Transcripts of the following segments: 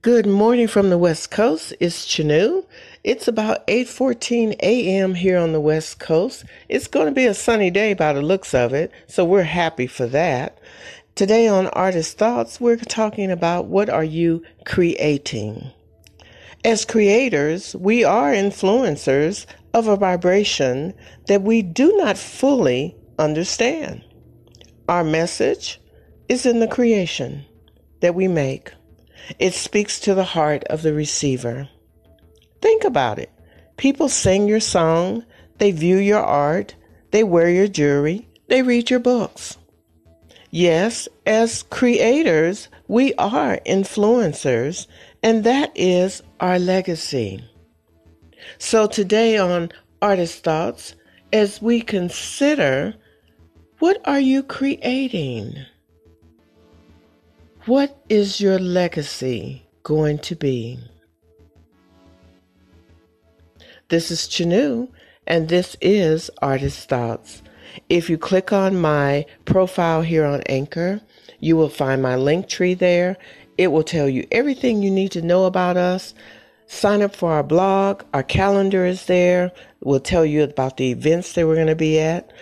Good morning from the West Coast. It's Chanu. It's about 8:14 a.m. here on the West Coast. It's going to be a sunny day by the looks of it, so we're happy for that. Today on Artist Thoughts, we're talking about what are you creating? As creators, we are influencers of a vibration that we do not fully understand. Our message is in the creation that we make. It speaks to the heart of the receiver. Think about it. People sing your song, they view your art, they wear your jewelry, they read your books. Yes, as creators, we are influencers, and that is our legacy. So today on Artist Thoughts, as we consider what are you creating? What is your legacy going to be? This is Chanu, and this is Artist Thoughts. If you click on my profile here on Anchor, you will find my Linktree there. It will tell you everything you need to know about us. Sign up for our blog. Our calendar is there. We'll tell you about the events that we're going to be at.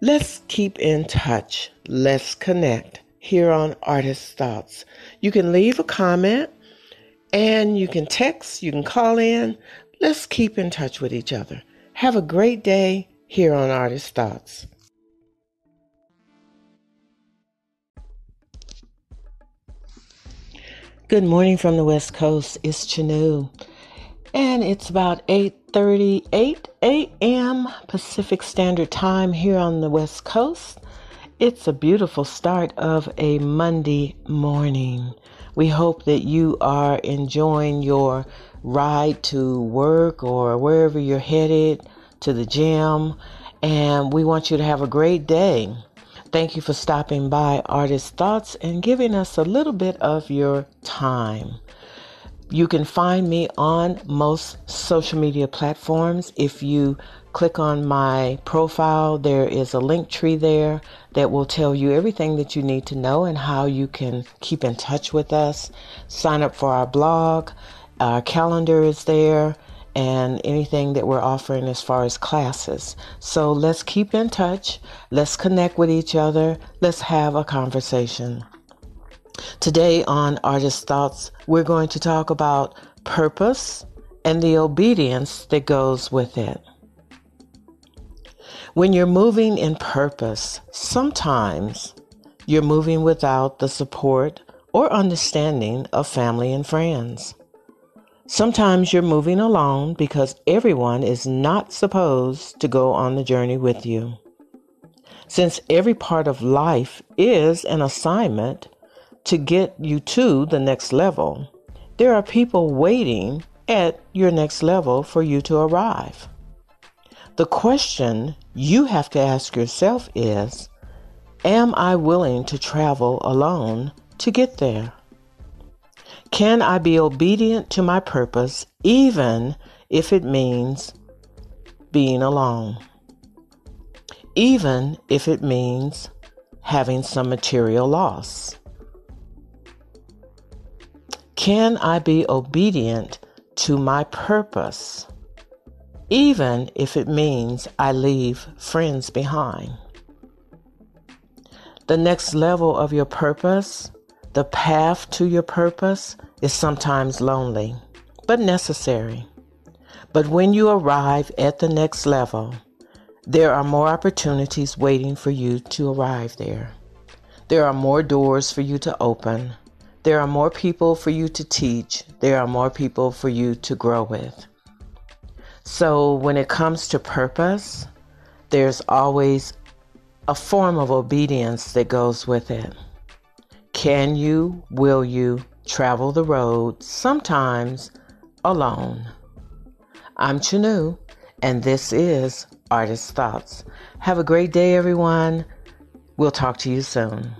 Let's keep in touch. Let's connect here on Artist Thoughts. You can leave a comment and you can text, you can call in. Let's keep in touch with each other. Have a great day here on Artist Thoughts. Good morning from the West Coast. It's Chanu. And it's about 8:38 a.m. Pacific Standard Time here on the West Coast. It's a beautiful start of a Monday morning. We hope that you are enjoying your ride to work or wherever you're headed to the gym. And we want you to have a great day. Thank you for stopping by Artist Thoughts and giving us a little bit of your time. You can find me on most social media platforms. If you click on my profile, there is a Linktree there that will tell you everything that you need to know and how you can keep in touch with us. Sign up for our blog. Our calendar is there and anything that we're offering as far as classes. So let's keep in touch. Let's connect with each other. Let's have a conversation. Today on Artist Thoughts, we're going to talk about purpose and the obedience that goes with it. When you're moving in purpose, sometimes you're moving without the support or understanding of family and friends. Sometimes you're moving alone because everyone is not supposed to go on the journey with you. Since every part of life is an assignment, to get you to the next level. There are people waiting at your next level for you to arrive. The question you have to ask yourself is Am I willing to travel alone to get there? Can I be obedient to my purpose even if it means being alone? Even if it means having some material loss? Can I be obedient to my purpose, even if it means I leave friends behind? The next level of your purpose, the path to your purpose, is sometimes lonely, but necessary. But when you arrive at the next level, there are more opportunities waiting for you to arrive there. There are more doors for you to open there are more people for you to teach, there are more people for you to grow with. So, when it comes to purpose, there's always a form of obedience that goes with it. Can you, will you travel the road, sometimes alone? I'm Chanu, and this is Artist Thoughts. Have a great day, everyone. We'll talk to you soon.